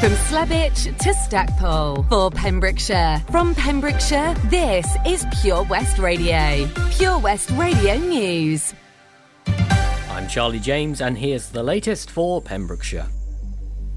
From Slebech to Stackpole for Pembrokeshire. From Pembrokeshire, this is Pure West Radio. Pure West Radio News. I'm Charlie James, and here's the latest for Pembrokeshire.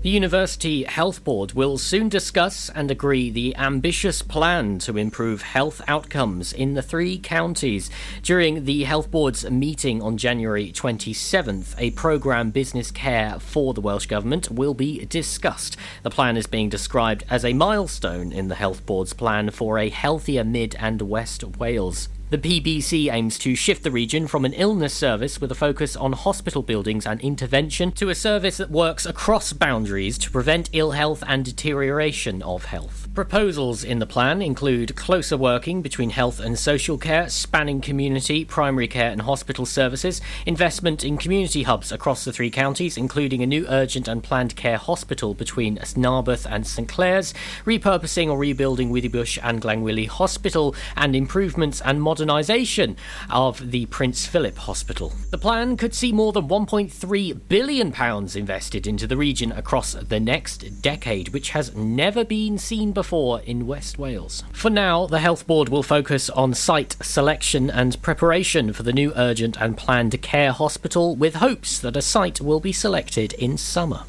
The University Health Board will soon discuss and agree the ambitious plan to improve health outcomes in the three counties. During the Health Board's meeting on January 27th, a programme Business Case for the Welsh Government will be discussed. The plan is being described as a milestone in the Health Board's plan for a healthier Mid and West Wales. The PBC aims to shift the region from an illness service with a focus on hospital buildings and intervention to a service that works across boundaries to prevent ill health and deterioration of health. Proposals in the plan include closer working between health and social care, spanning community, primary care, and hospital services, investment in community hubs across the three counties, including a new urgent and planned care hospital between Narberth and St Clears, repurposing or rebuilding Withybush and Glangwili Hospital, and improvements and modernisation of the Prince Philip Hospital. The plan could see more than £1.3 billion invested into the region across the next decade, which has never been seen before before in West Wales. For now, the Health Board will focus on site selection and preparation for the new urgent and planned care hospital with hopes that a site will be selected in summer.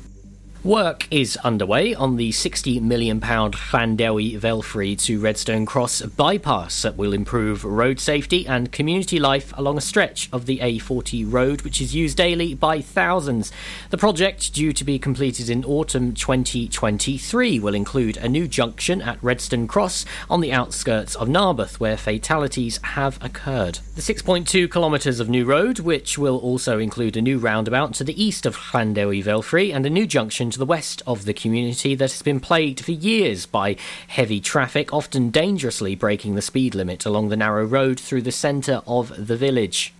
Work is underway on the £60 million Llandewi Velfrey to Redstone Cross bypass that will improve road safety and community life along a stretch of the A40 road, which is used daily by thousands. The project, due to be completed in autumn 2023, will include a new junction at Redstone Cross on the outskirts of Narberth, where fatalities have occurred. The 6.2 kilometres of new road, which will also include a new roundabout to the east of Llandewi Velfrey and a new junction to the west of the community that has been plagued for years by heavy traffic, often dangerously breaking the speed limit along the narrow road through the centre of the village.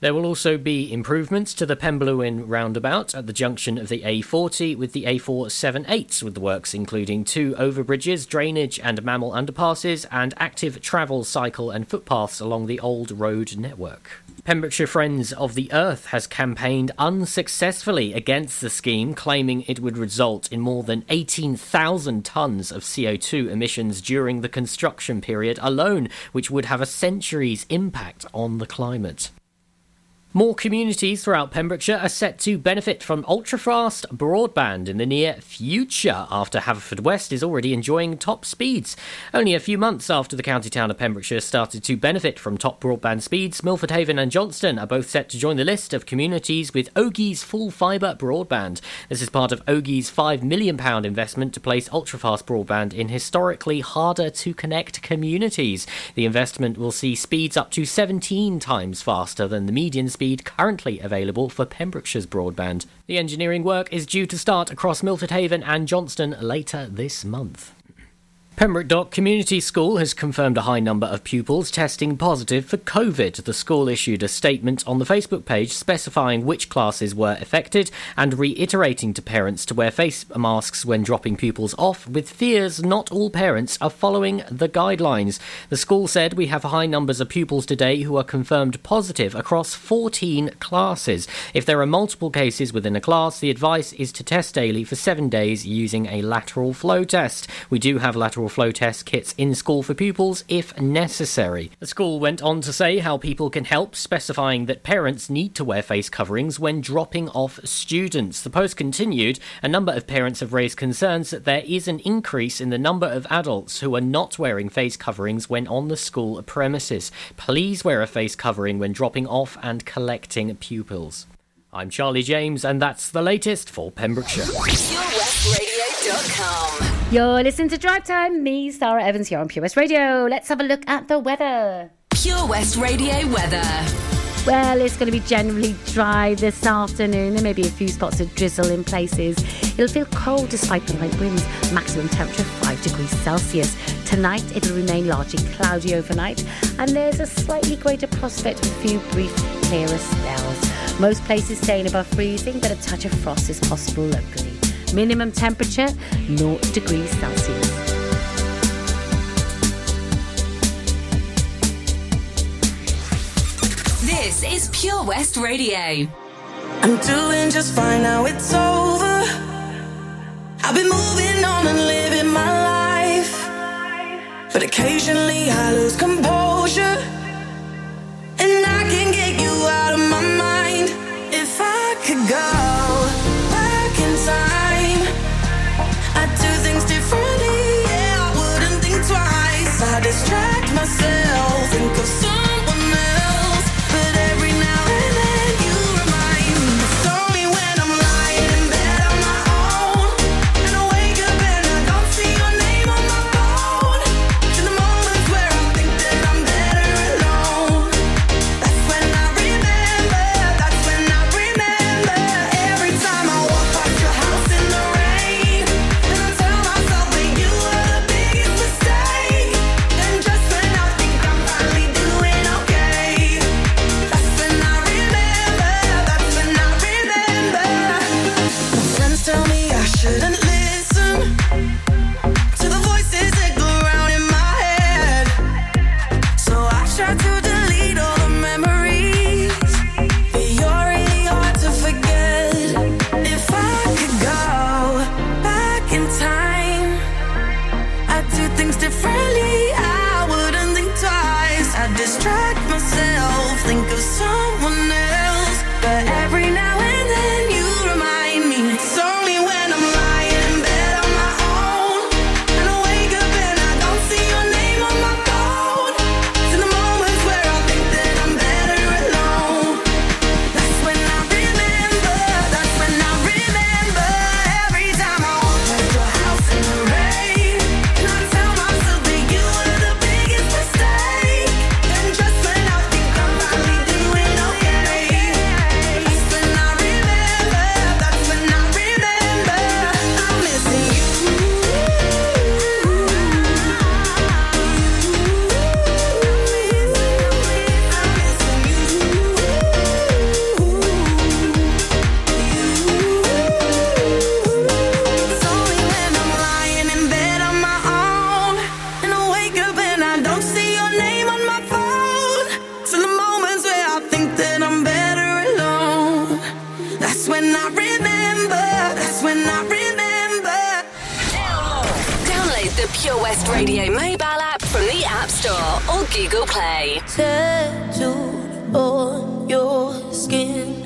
There will also be improvements to the Penblewin roundabout at the junction of the A40 with the A478, with the works including two overbridges, drainage and mammal underpasses, and active travel, cycle, and footpaths along the old road network. Pembrokeshire Friends of the Earth has campaigned unsuccessfully against the scheme, claiming it would result in more than 18,000 tonnes of CO2 emissions during the construction period alone, which would have a century's impact on the climate. More communities throughout Pembrokeshire are set to benefit from ultra-fast broadband in the near future after Haverfordwest is already enjoying top speeds. Only a few months after the county town of Pembrokeshire started to benefit from top broadband speeds, Milford Haven and Johnston are both set to join the list of communities with Ogi's full fibre broadband. This is part of Ogi's £5 million investment to place ultra-fast broadband in historically harder to connect communities. The investment will see speeds up to 17 times faster than the median speed currently available for Pembrokeshire's broadband. The engineering work is due to start across Milford Haven and Johnston later this month. Pembroke Dock Community School has confirmed a high number of pupils testing positive for COVID. The school issued a statement on the Facebook page specifying which classes were affected and reiterating to parents to wear face masks when dropping pupils off, with fears not all parents are following the guidelines. The school said we have high numbers of pupils today who are confirmed positive across 14 classes. If there are multiple cases within a class, the advice is to test daily for seven days using a lateral flow test. We do have lateral flow test kits in school for pupils if necessary. The school went on to say how people can help, specifying that parents need to wear face coverings when dropping off students. The post continued a number of parents have raised concerns that there is an increase in the number of adults who are not wearing face coverings when on the school premises. Please wear a face covering when dropping off and collecting pupils. I'm Charlie James, and that's the latest for Pembrokeshire. You're listening to Drive Time. Me, Sara Evans, here on Pure West Radio. Let's have a look at the weather. Pure West Radio weather. Well, it's going to be generally dry this afternoon. There may be a few spots of drizzle in places. It'll feel cold despite the light winds. Maximum temperature 5 degrees Celsius. Tonight, it'll remain largely cloudy overnight, and there's a slightly greater prospect of a few brief clearer spells. Most places staying above freezing, but a touch of frost is possible locally. Minimum temperature, 0 degrees Celsius. This is Pure West Radio. I'm doing just fine now, it's over. I've been moving on and living my life. But occasionally I lose composure. And I can get you out of my mind if I could go. your West Radio mobile app from the App Store or Google Play. Tattooed on your skin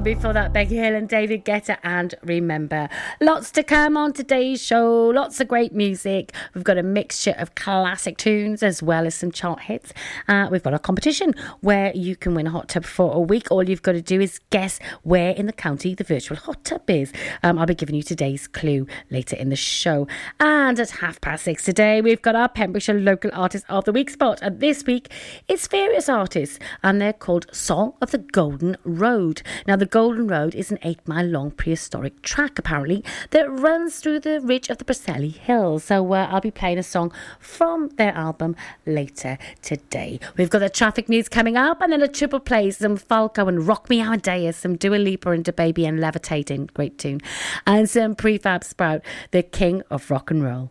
Love, before that, Becky Hill and David Guetta, and remember, lots to come on today's show. Lots of great music. We've got a mixture of classic tunes as well as some chart hits. Uh, we've got a competition where you can win a hot tub for a week. All you've got to do is guess where in the county the virtual hot tub is. Um, I'll be giving you today's clue later in the show. And at half past six today, we've got our Pembrokeshire Local Artist of the Week spot. And this week, it's various artists, and they're called Song of the Golden Road. Now, the Golden Road is an eight mile long prehistoric track, apparently, that runs through the ridge of the Preseli Hills. So uh, I'll be playing a song from their album later today. We've got the traffic news coming up, and then a triple play, some Falco and Rock Me Amadeus, some Dua Lipa and Baby and Levitating, great tune, and some Prefab Sprout, the king of rock and roll.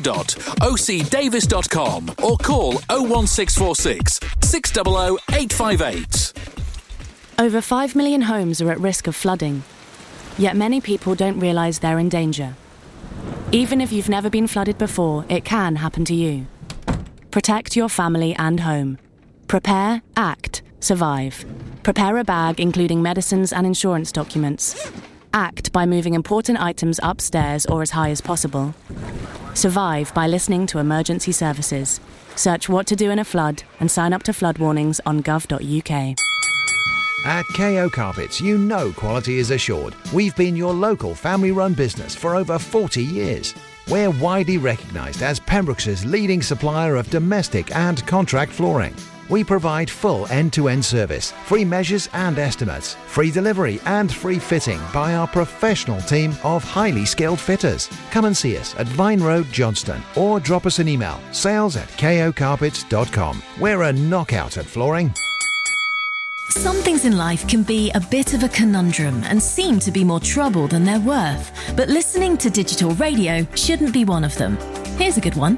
www.ocdavis.com or call 01646 600 858. Over 5 million homes are at risk of flooding, yet many people don't realise they're in danger. Even if you've never been flooded before, it can happen to you. Protect your family and home. Prepare, act, survive. Prepare a bag including medicines and insurance documents. Act by moving important items upstairs or as high as possible. Survive by listening to emergency services. Search what to do in a flood and sign up to flood warnings on gov.uk. At KO Carpets, you know quality is assured. We've been your local family run business for over 40 years. We're widely recognised as Pembrokeshire's leading supplier of domestic and contract flooring. We provide full end-to-end service, free measures and estimates, free delivery and free fitting by our professional team of highly skilled fitters. Come and see us at Vine Road Johnston or drop us an email, sales at kocarpets.com. We're a knockout at flooring. Some things in life can be a bit of a conundrum and seem to be more trouble than they're worth. But listening to digital radio shouldn't be one of them. Here's a good one.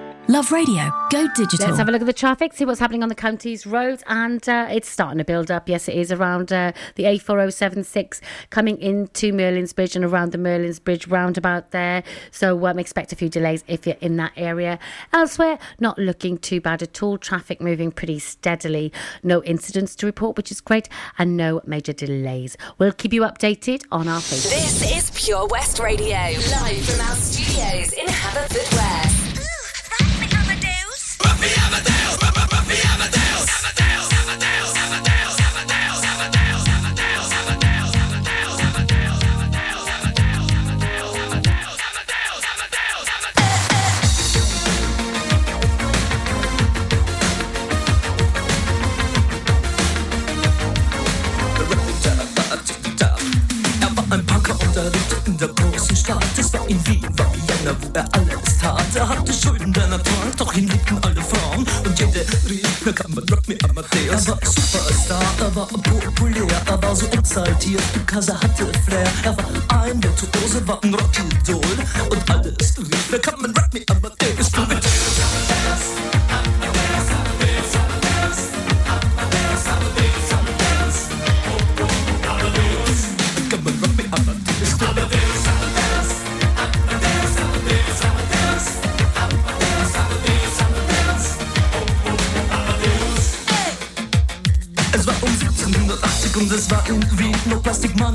Love radio. Go digital. Let's have a look at the traffic, see what's happening on the county's roads, and uh, it's starting to build up. Yes, it is around uh, the A4076 coming into Merlin's Bridge and around the Merlin's Bridge roundabout there. So um, expect a few delays if you're in that area. Elsewhere, not looking too bad at all. Traffic moving pretty steadily. No incidents to report, which is great, and no major delays. We'll keep you updated on our Facebook. This is Pure West Radio, live from our studios in Haverfordwest. Doch ihn liebten alle Na kann man rock me, Amadeus. Er war Superstar, er war populär, er war so exaltiert, because er hatte Flair. Er war ein Virtuose, war ein Rockidol und alles rief, wer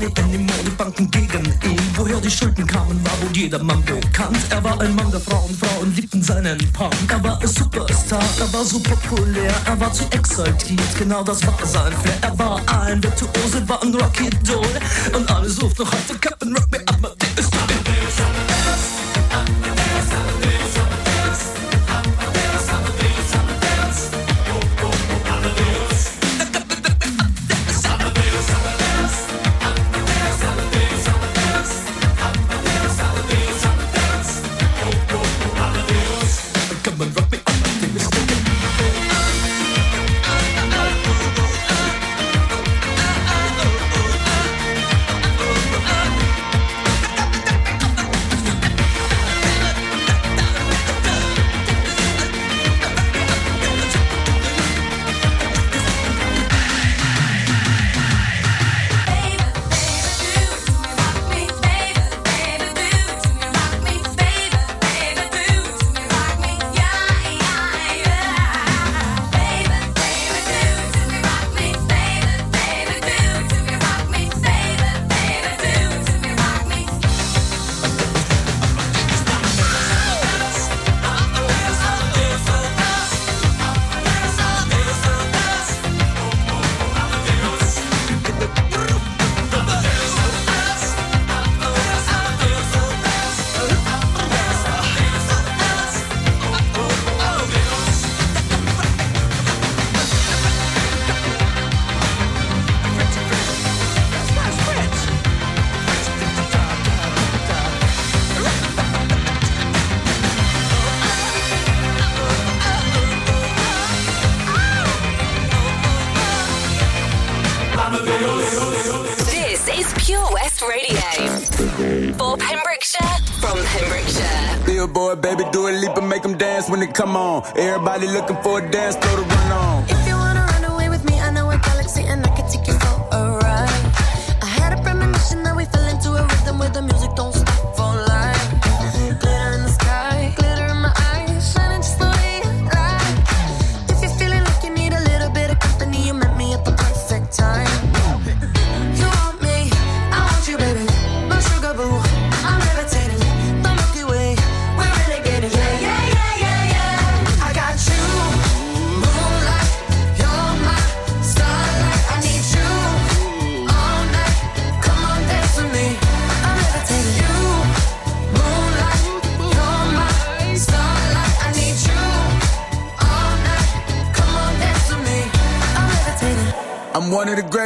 Plastic Money anymore. Die Banken gegen ihn. Woher die Schulden kamen, war wohl jedermann bekannt. Er war ein Mann der Frauen, Frauen liebten seinen Punk. Er war ein Superstar, er war so populär, er war zu exaltiert, genau das war sein Flair. Er war ein Virtuose, war ein Rocky Doll und alle suchten heute Captain Rock me up, Everybody looking for a dance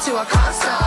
to a concert.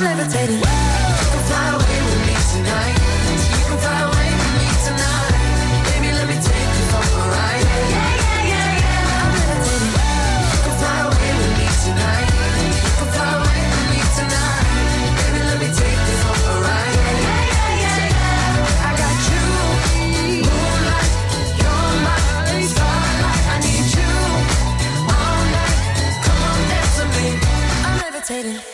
I'm. You can fly away with me tonight. You can fly away with me tonight. Baby, let me take you for a ride. Yeah, yeah, yeah, yeah. I'm levitating. You can fly away with me tonight. You can fly away with me tonight. Baby, let me take you for a ride. Yeah, yeah, yeah, yeah. I got you, moonlight. You're my. I need you all night. Come on, dance with me. I'm levitating.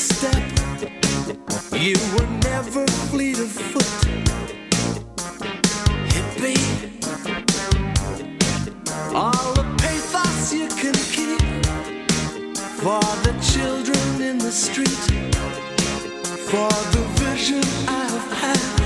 step. You were never fleet of foot. Hippie. All the pathos you can keep for the children in the street, for the vision I've had.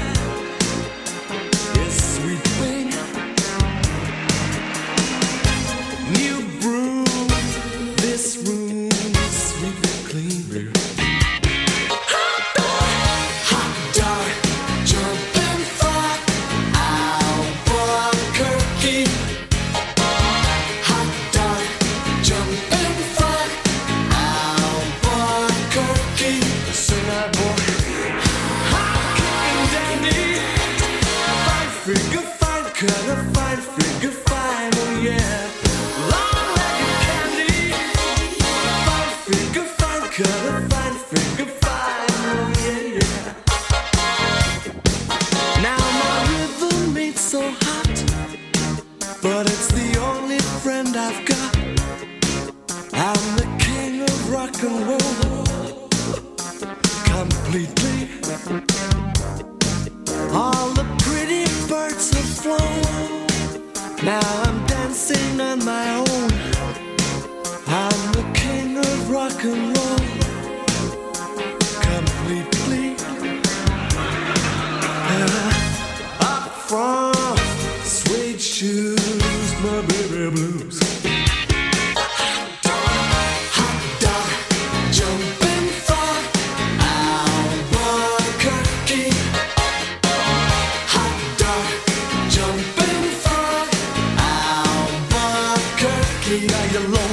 now you're low.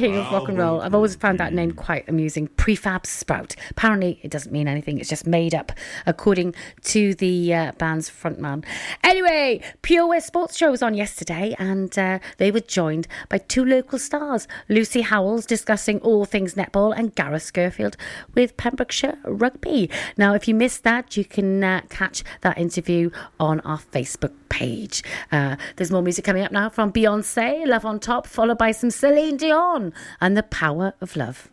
King of ah, Rock and Roll. I've always found that name quite amusing. Prefab Sprout. Apparently, it doesn't mean anything. It's just made up, according to the uh, band's frontman. Anyway, Pure West Sports Show was on yesterday, and uh, they were joined by two local stars, Lucy Howells, discussing all things netball, and Gareth Skerfield with Pembrokeshire Rugby. Now, if you missed that, you can uh, catch that interview on our Facebook page. Uh, there's more music coming up now from Beyonce, Love on Top, followed by some Celine Dion and The Power of Love.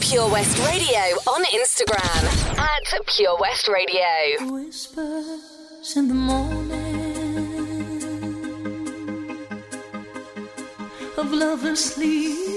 Pure West Radio on Instagram at Pure West Radio. Whispers in the morning of sleep.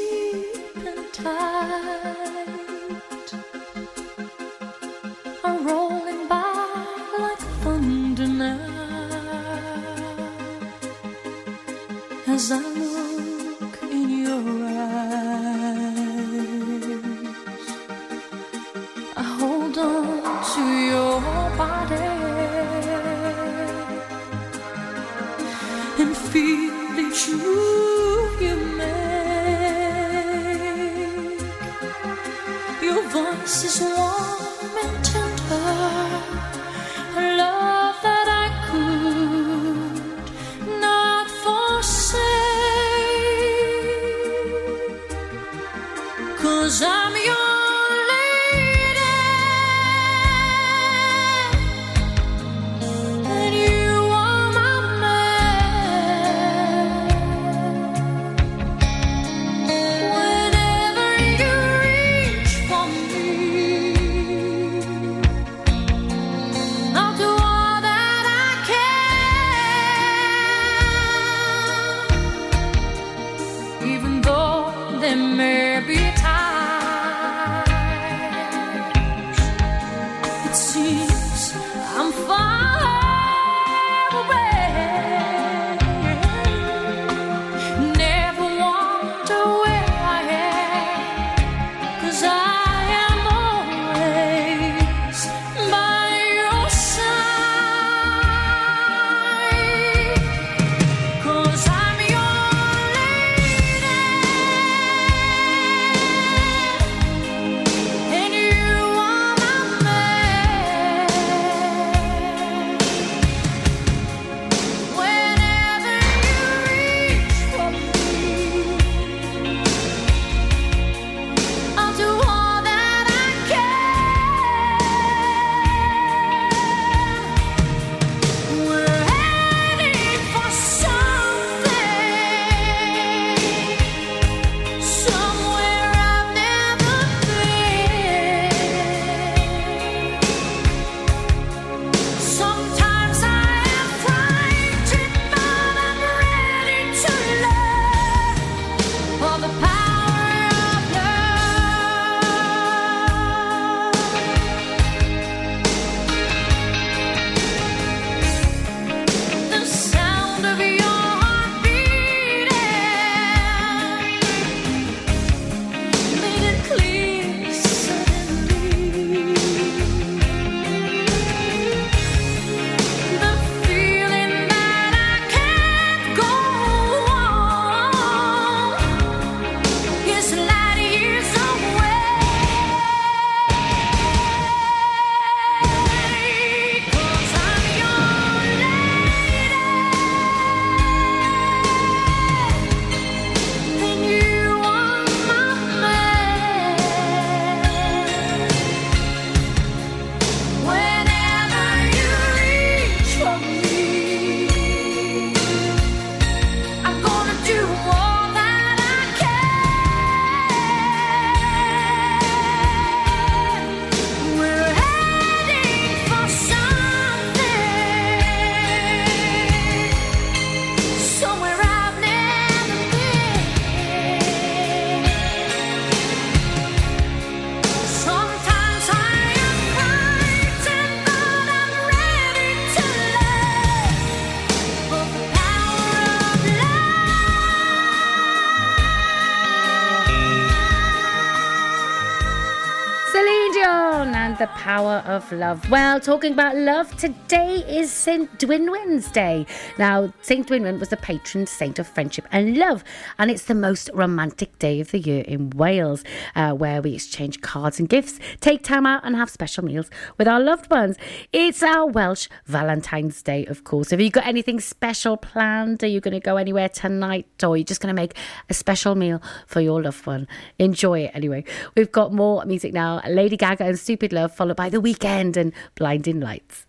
love? Well, talking about love, today is St. Dwynwen's Day. Now, St. Dwynwen was the patron saint of friendship and love, and it's the most romantic day of the year in Wales, uh, where we exchange cards and gifts, take time out, and have special meals with our loved ones. It's our Welsh Valentine's Day, of course. Have you got anything special planned? Are you going to go anywhere tonight, or are you just going to make a special meal for your loved one? Enjoy it anyway. We've got more music now Lady Gaga and Stupid Love, followed by The Weeknd and blinding lights.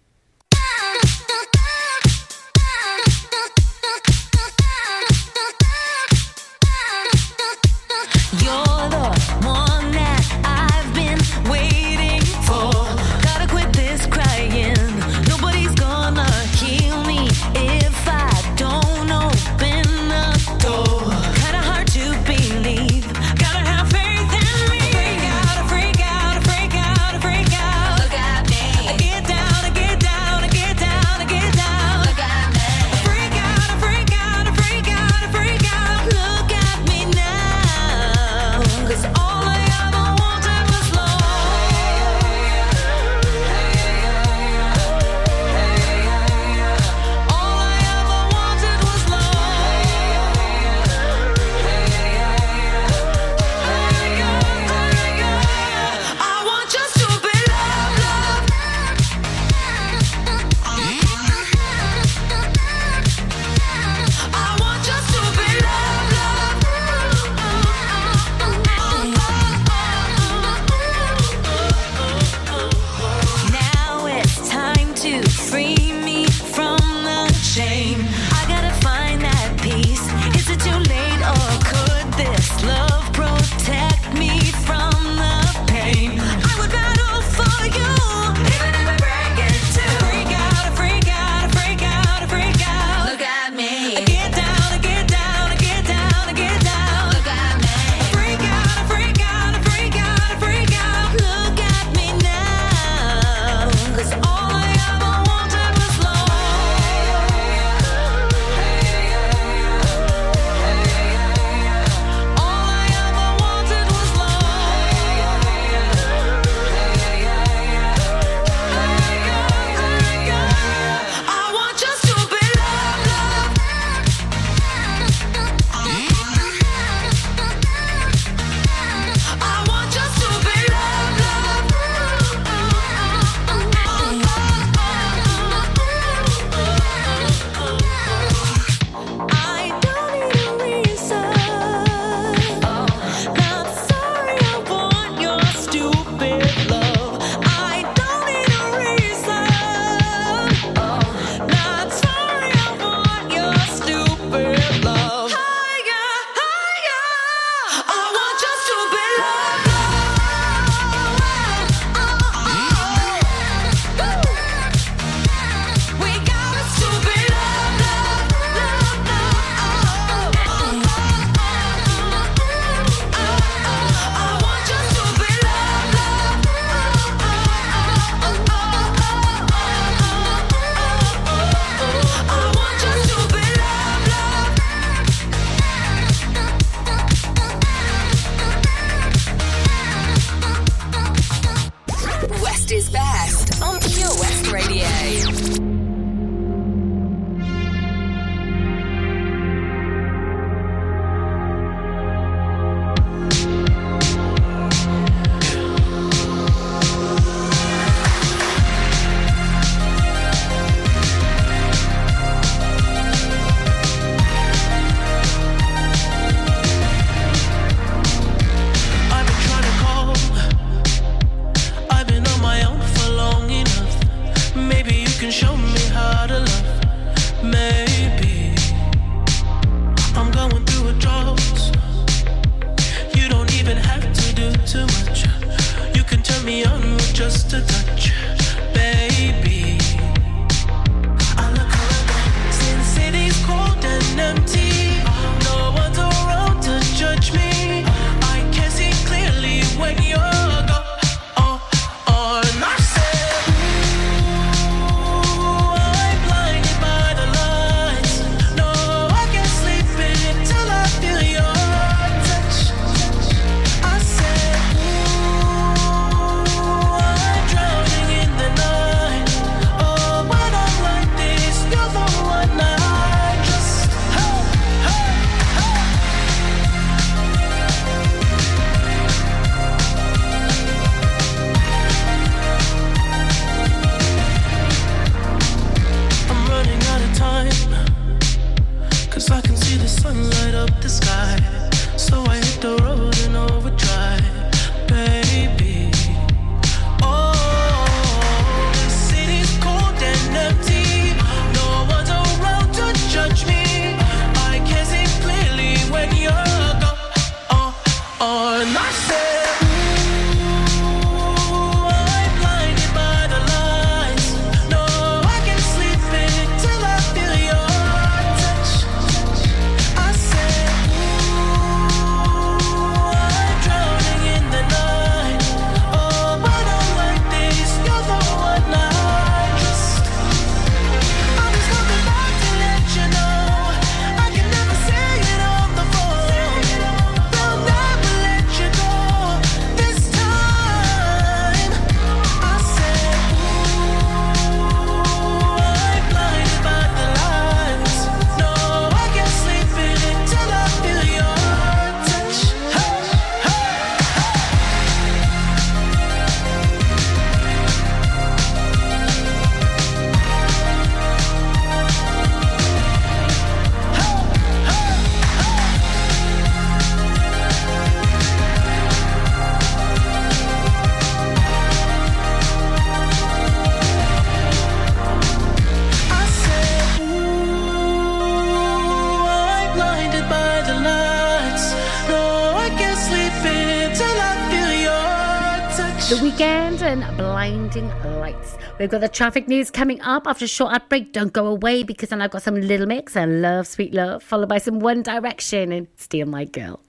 The Weeknd and blinding lights. We've got the traffic news coming up after a short outbreak. Don't go away because then I've got some Little Mix and Love, Sweet Love, followed by some One Direction and Steal My Girl.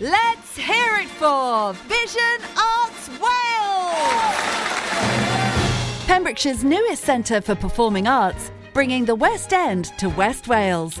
Let's hear it for Vision Arts Wales! Pembrokeshire's newest centre for performing arts, bringing the West End to West Wales.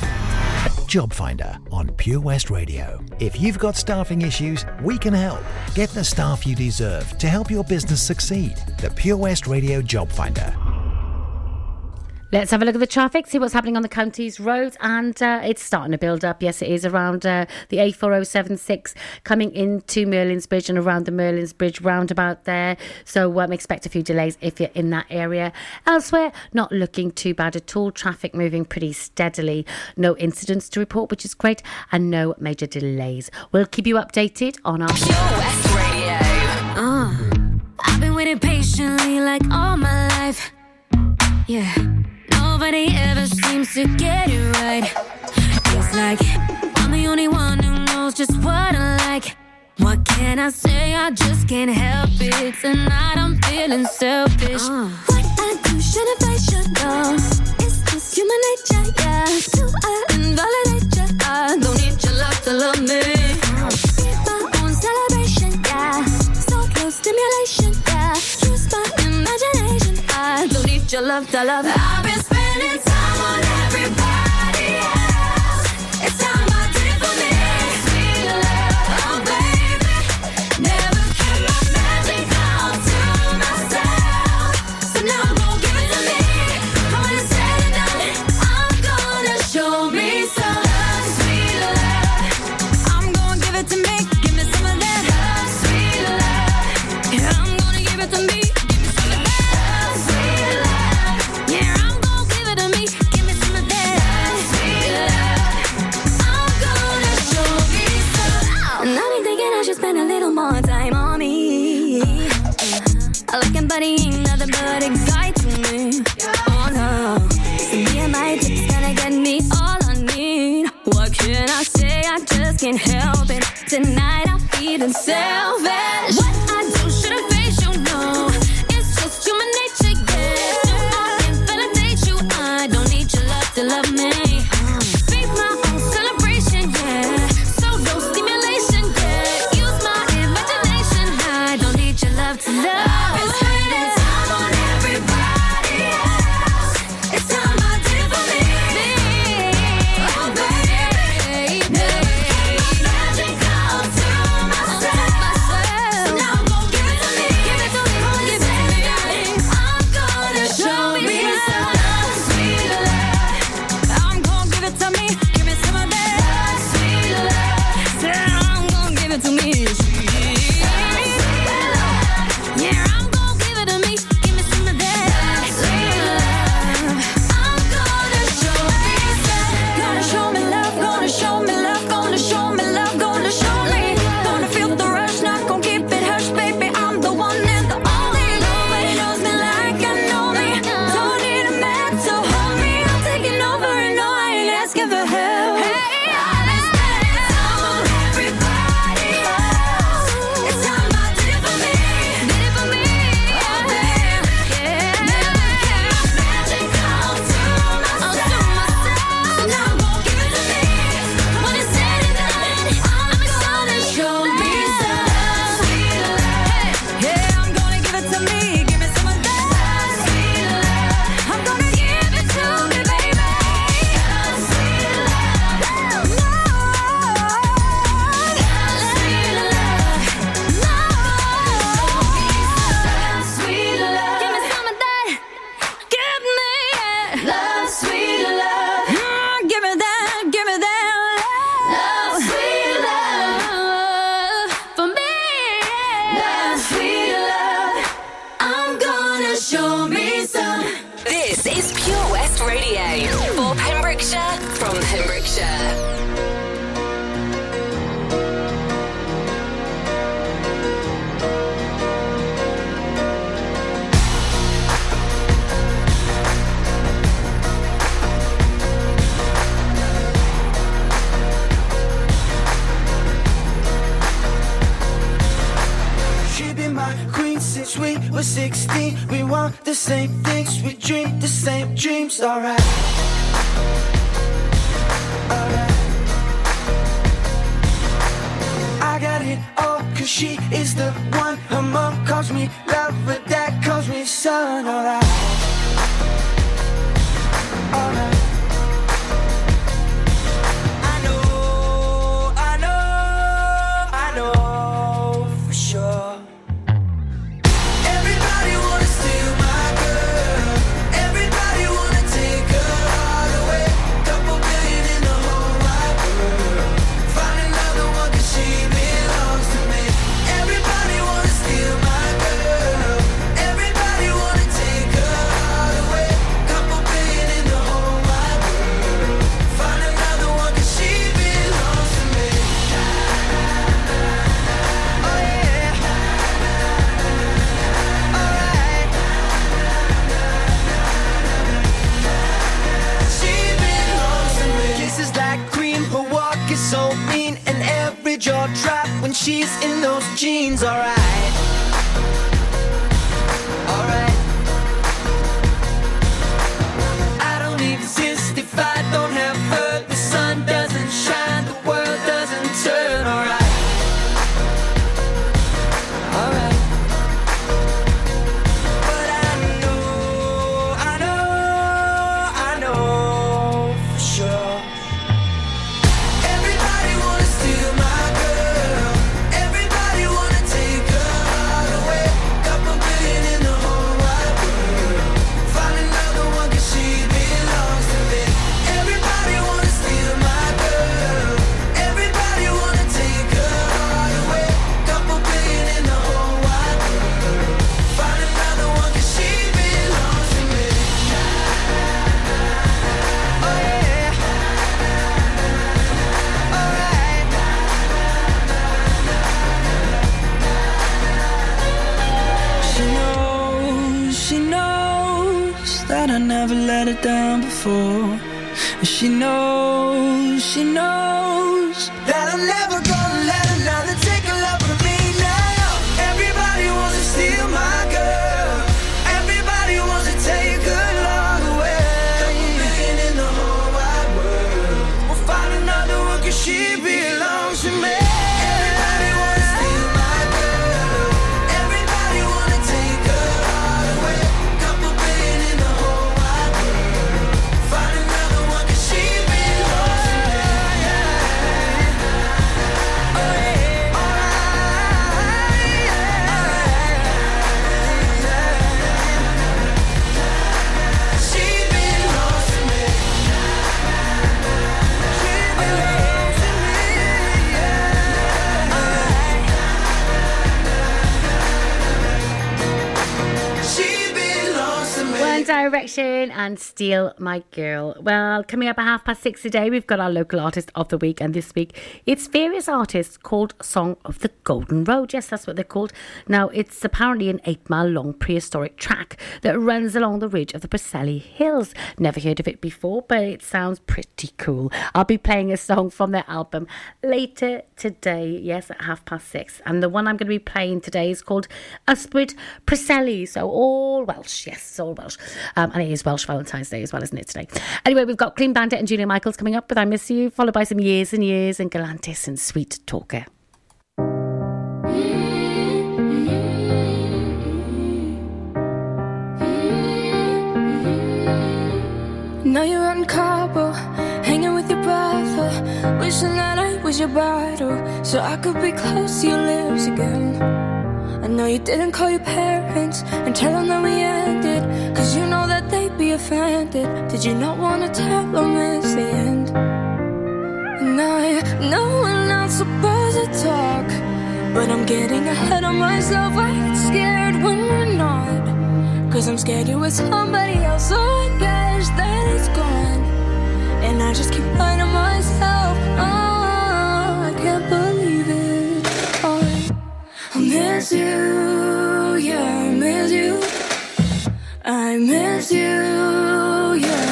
Job Finder on Pure West Radio. If you've got staffing issues, we can help. Get the staff you deserve to help your business succeed. The Pure West Radio Job Finder. Let's have a look at the traffic, see what's happening on the county's roads, and uh, it's starting to build up. Yes, it is around uh, the A4076 coming into Merlin's Bridge and around the Merlin's Bridge roundabout there. So um, expect a few delays if you're in that area. Elsewhere, not looking too bad at all. Traffic moving pretty steadily. No incidents to report, which is great, and no major delays. We'll keep you updated on our. West Radio. Uh, I've been waiting patiently like all my life. Yeah, nobody ever seems to get it right. It's like I'm the only one who knows just what I like. What can I say? I just can't help it. Tonight I'm feeling selfish. Uh. What I do, shouldn't I should know? It's just human nature, yeah. So I invalidate you. I don't need your love to love me. Be my own celebration, yeah. So close stimulation, yeah. Use my imagination. I don't need your love to love. I've spending time on everybody Alright. that I never let her down before. And she knows, she knows And Steal My Girl. Well, coming up at half past six today, we've got our local artist of the week, and this week it's various artists called Song of the Golden Road. Yes, that's what they're called. Now, it's apparently an eight mile long prehistoric track that runs along the ridge of the Preseli Hills. Never heard of it before, but it sounds pretty cool. I'll be playing a song from their album later today, yes, at half past six. And the one I'm going to be playing today is called Ysbryd Preseli. So all Welsh, yes, all Welsh. Um, and it is Welsh Valentine's Day as well, isn't it, today? Anyway, we've got Clean Bandit and Julia Michaels coming up with I Miss You, followed by some Years and Years and Galantis and Sweet Talker. Now you're in Cabo, hanging with your brother. Wishing that I was your bridal, so I could be close to your lips again. I know you didn't call your parents and tell them that we ended, cause you offended. Did you not wanna tell them it's the end? And I know we're not supposed to talk, but I'm getting ahead of myself. I get scared when we're not. Cause I'm scared you're with somebody else, so I guess that it's gone. And I just keep lying to myself. Oh, I can't believe it. Oh, I miss you, yeah, I miss you. I miss you, yeah,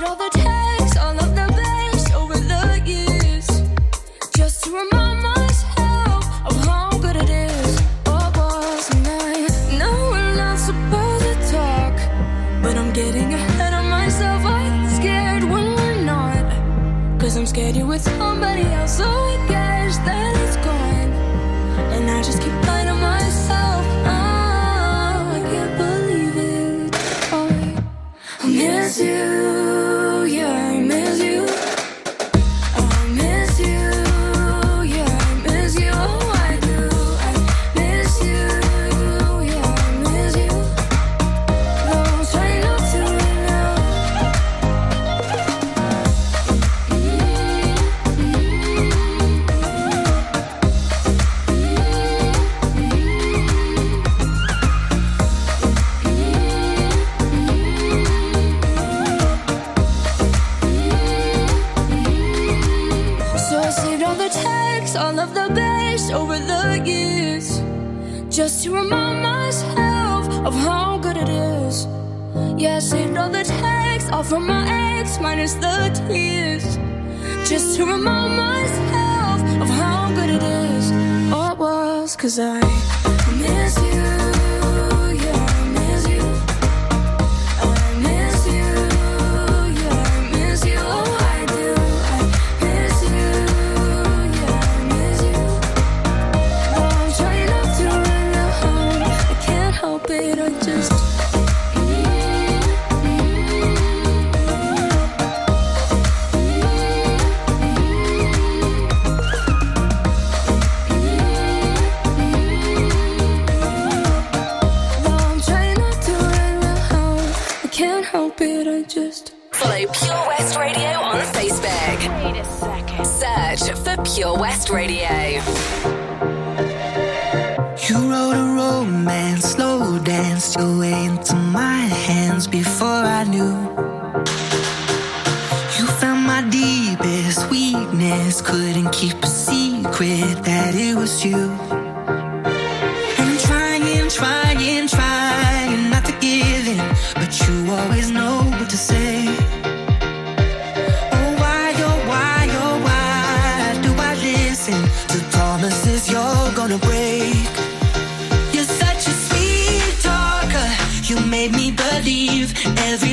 scared when we're not. Cause I'm getting ahead of myself. I'm scared when we're not, 'cause I'm scared you're with somebody else, so cause I the promises you're gonna break. You're such a sweet talker, you made me believe every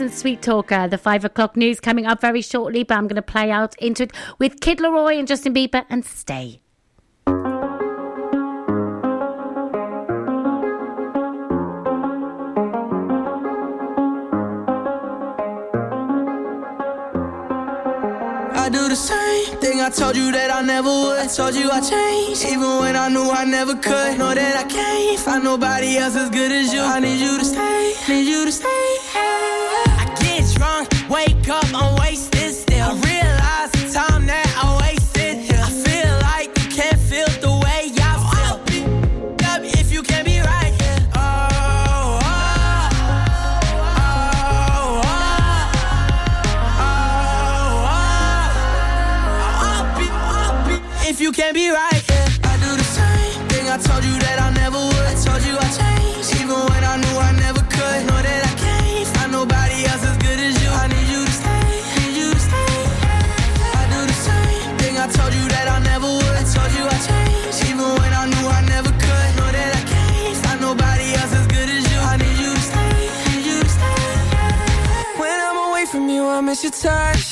and Sweet Talker, uh, the five o'clock news coming up very shortly, but I'm going to play out into it with Kid LAROI and Justin Bieber and stay. do the same thing I told you that I never would. I told you I changed, even when I knew I never could. Know that I can't find nobody else as good as you. I need you to stay, need you to stay. Hey. Wake up, I'm wasted. your touch.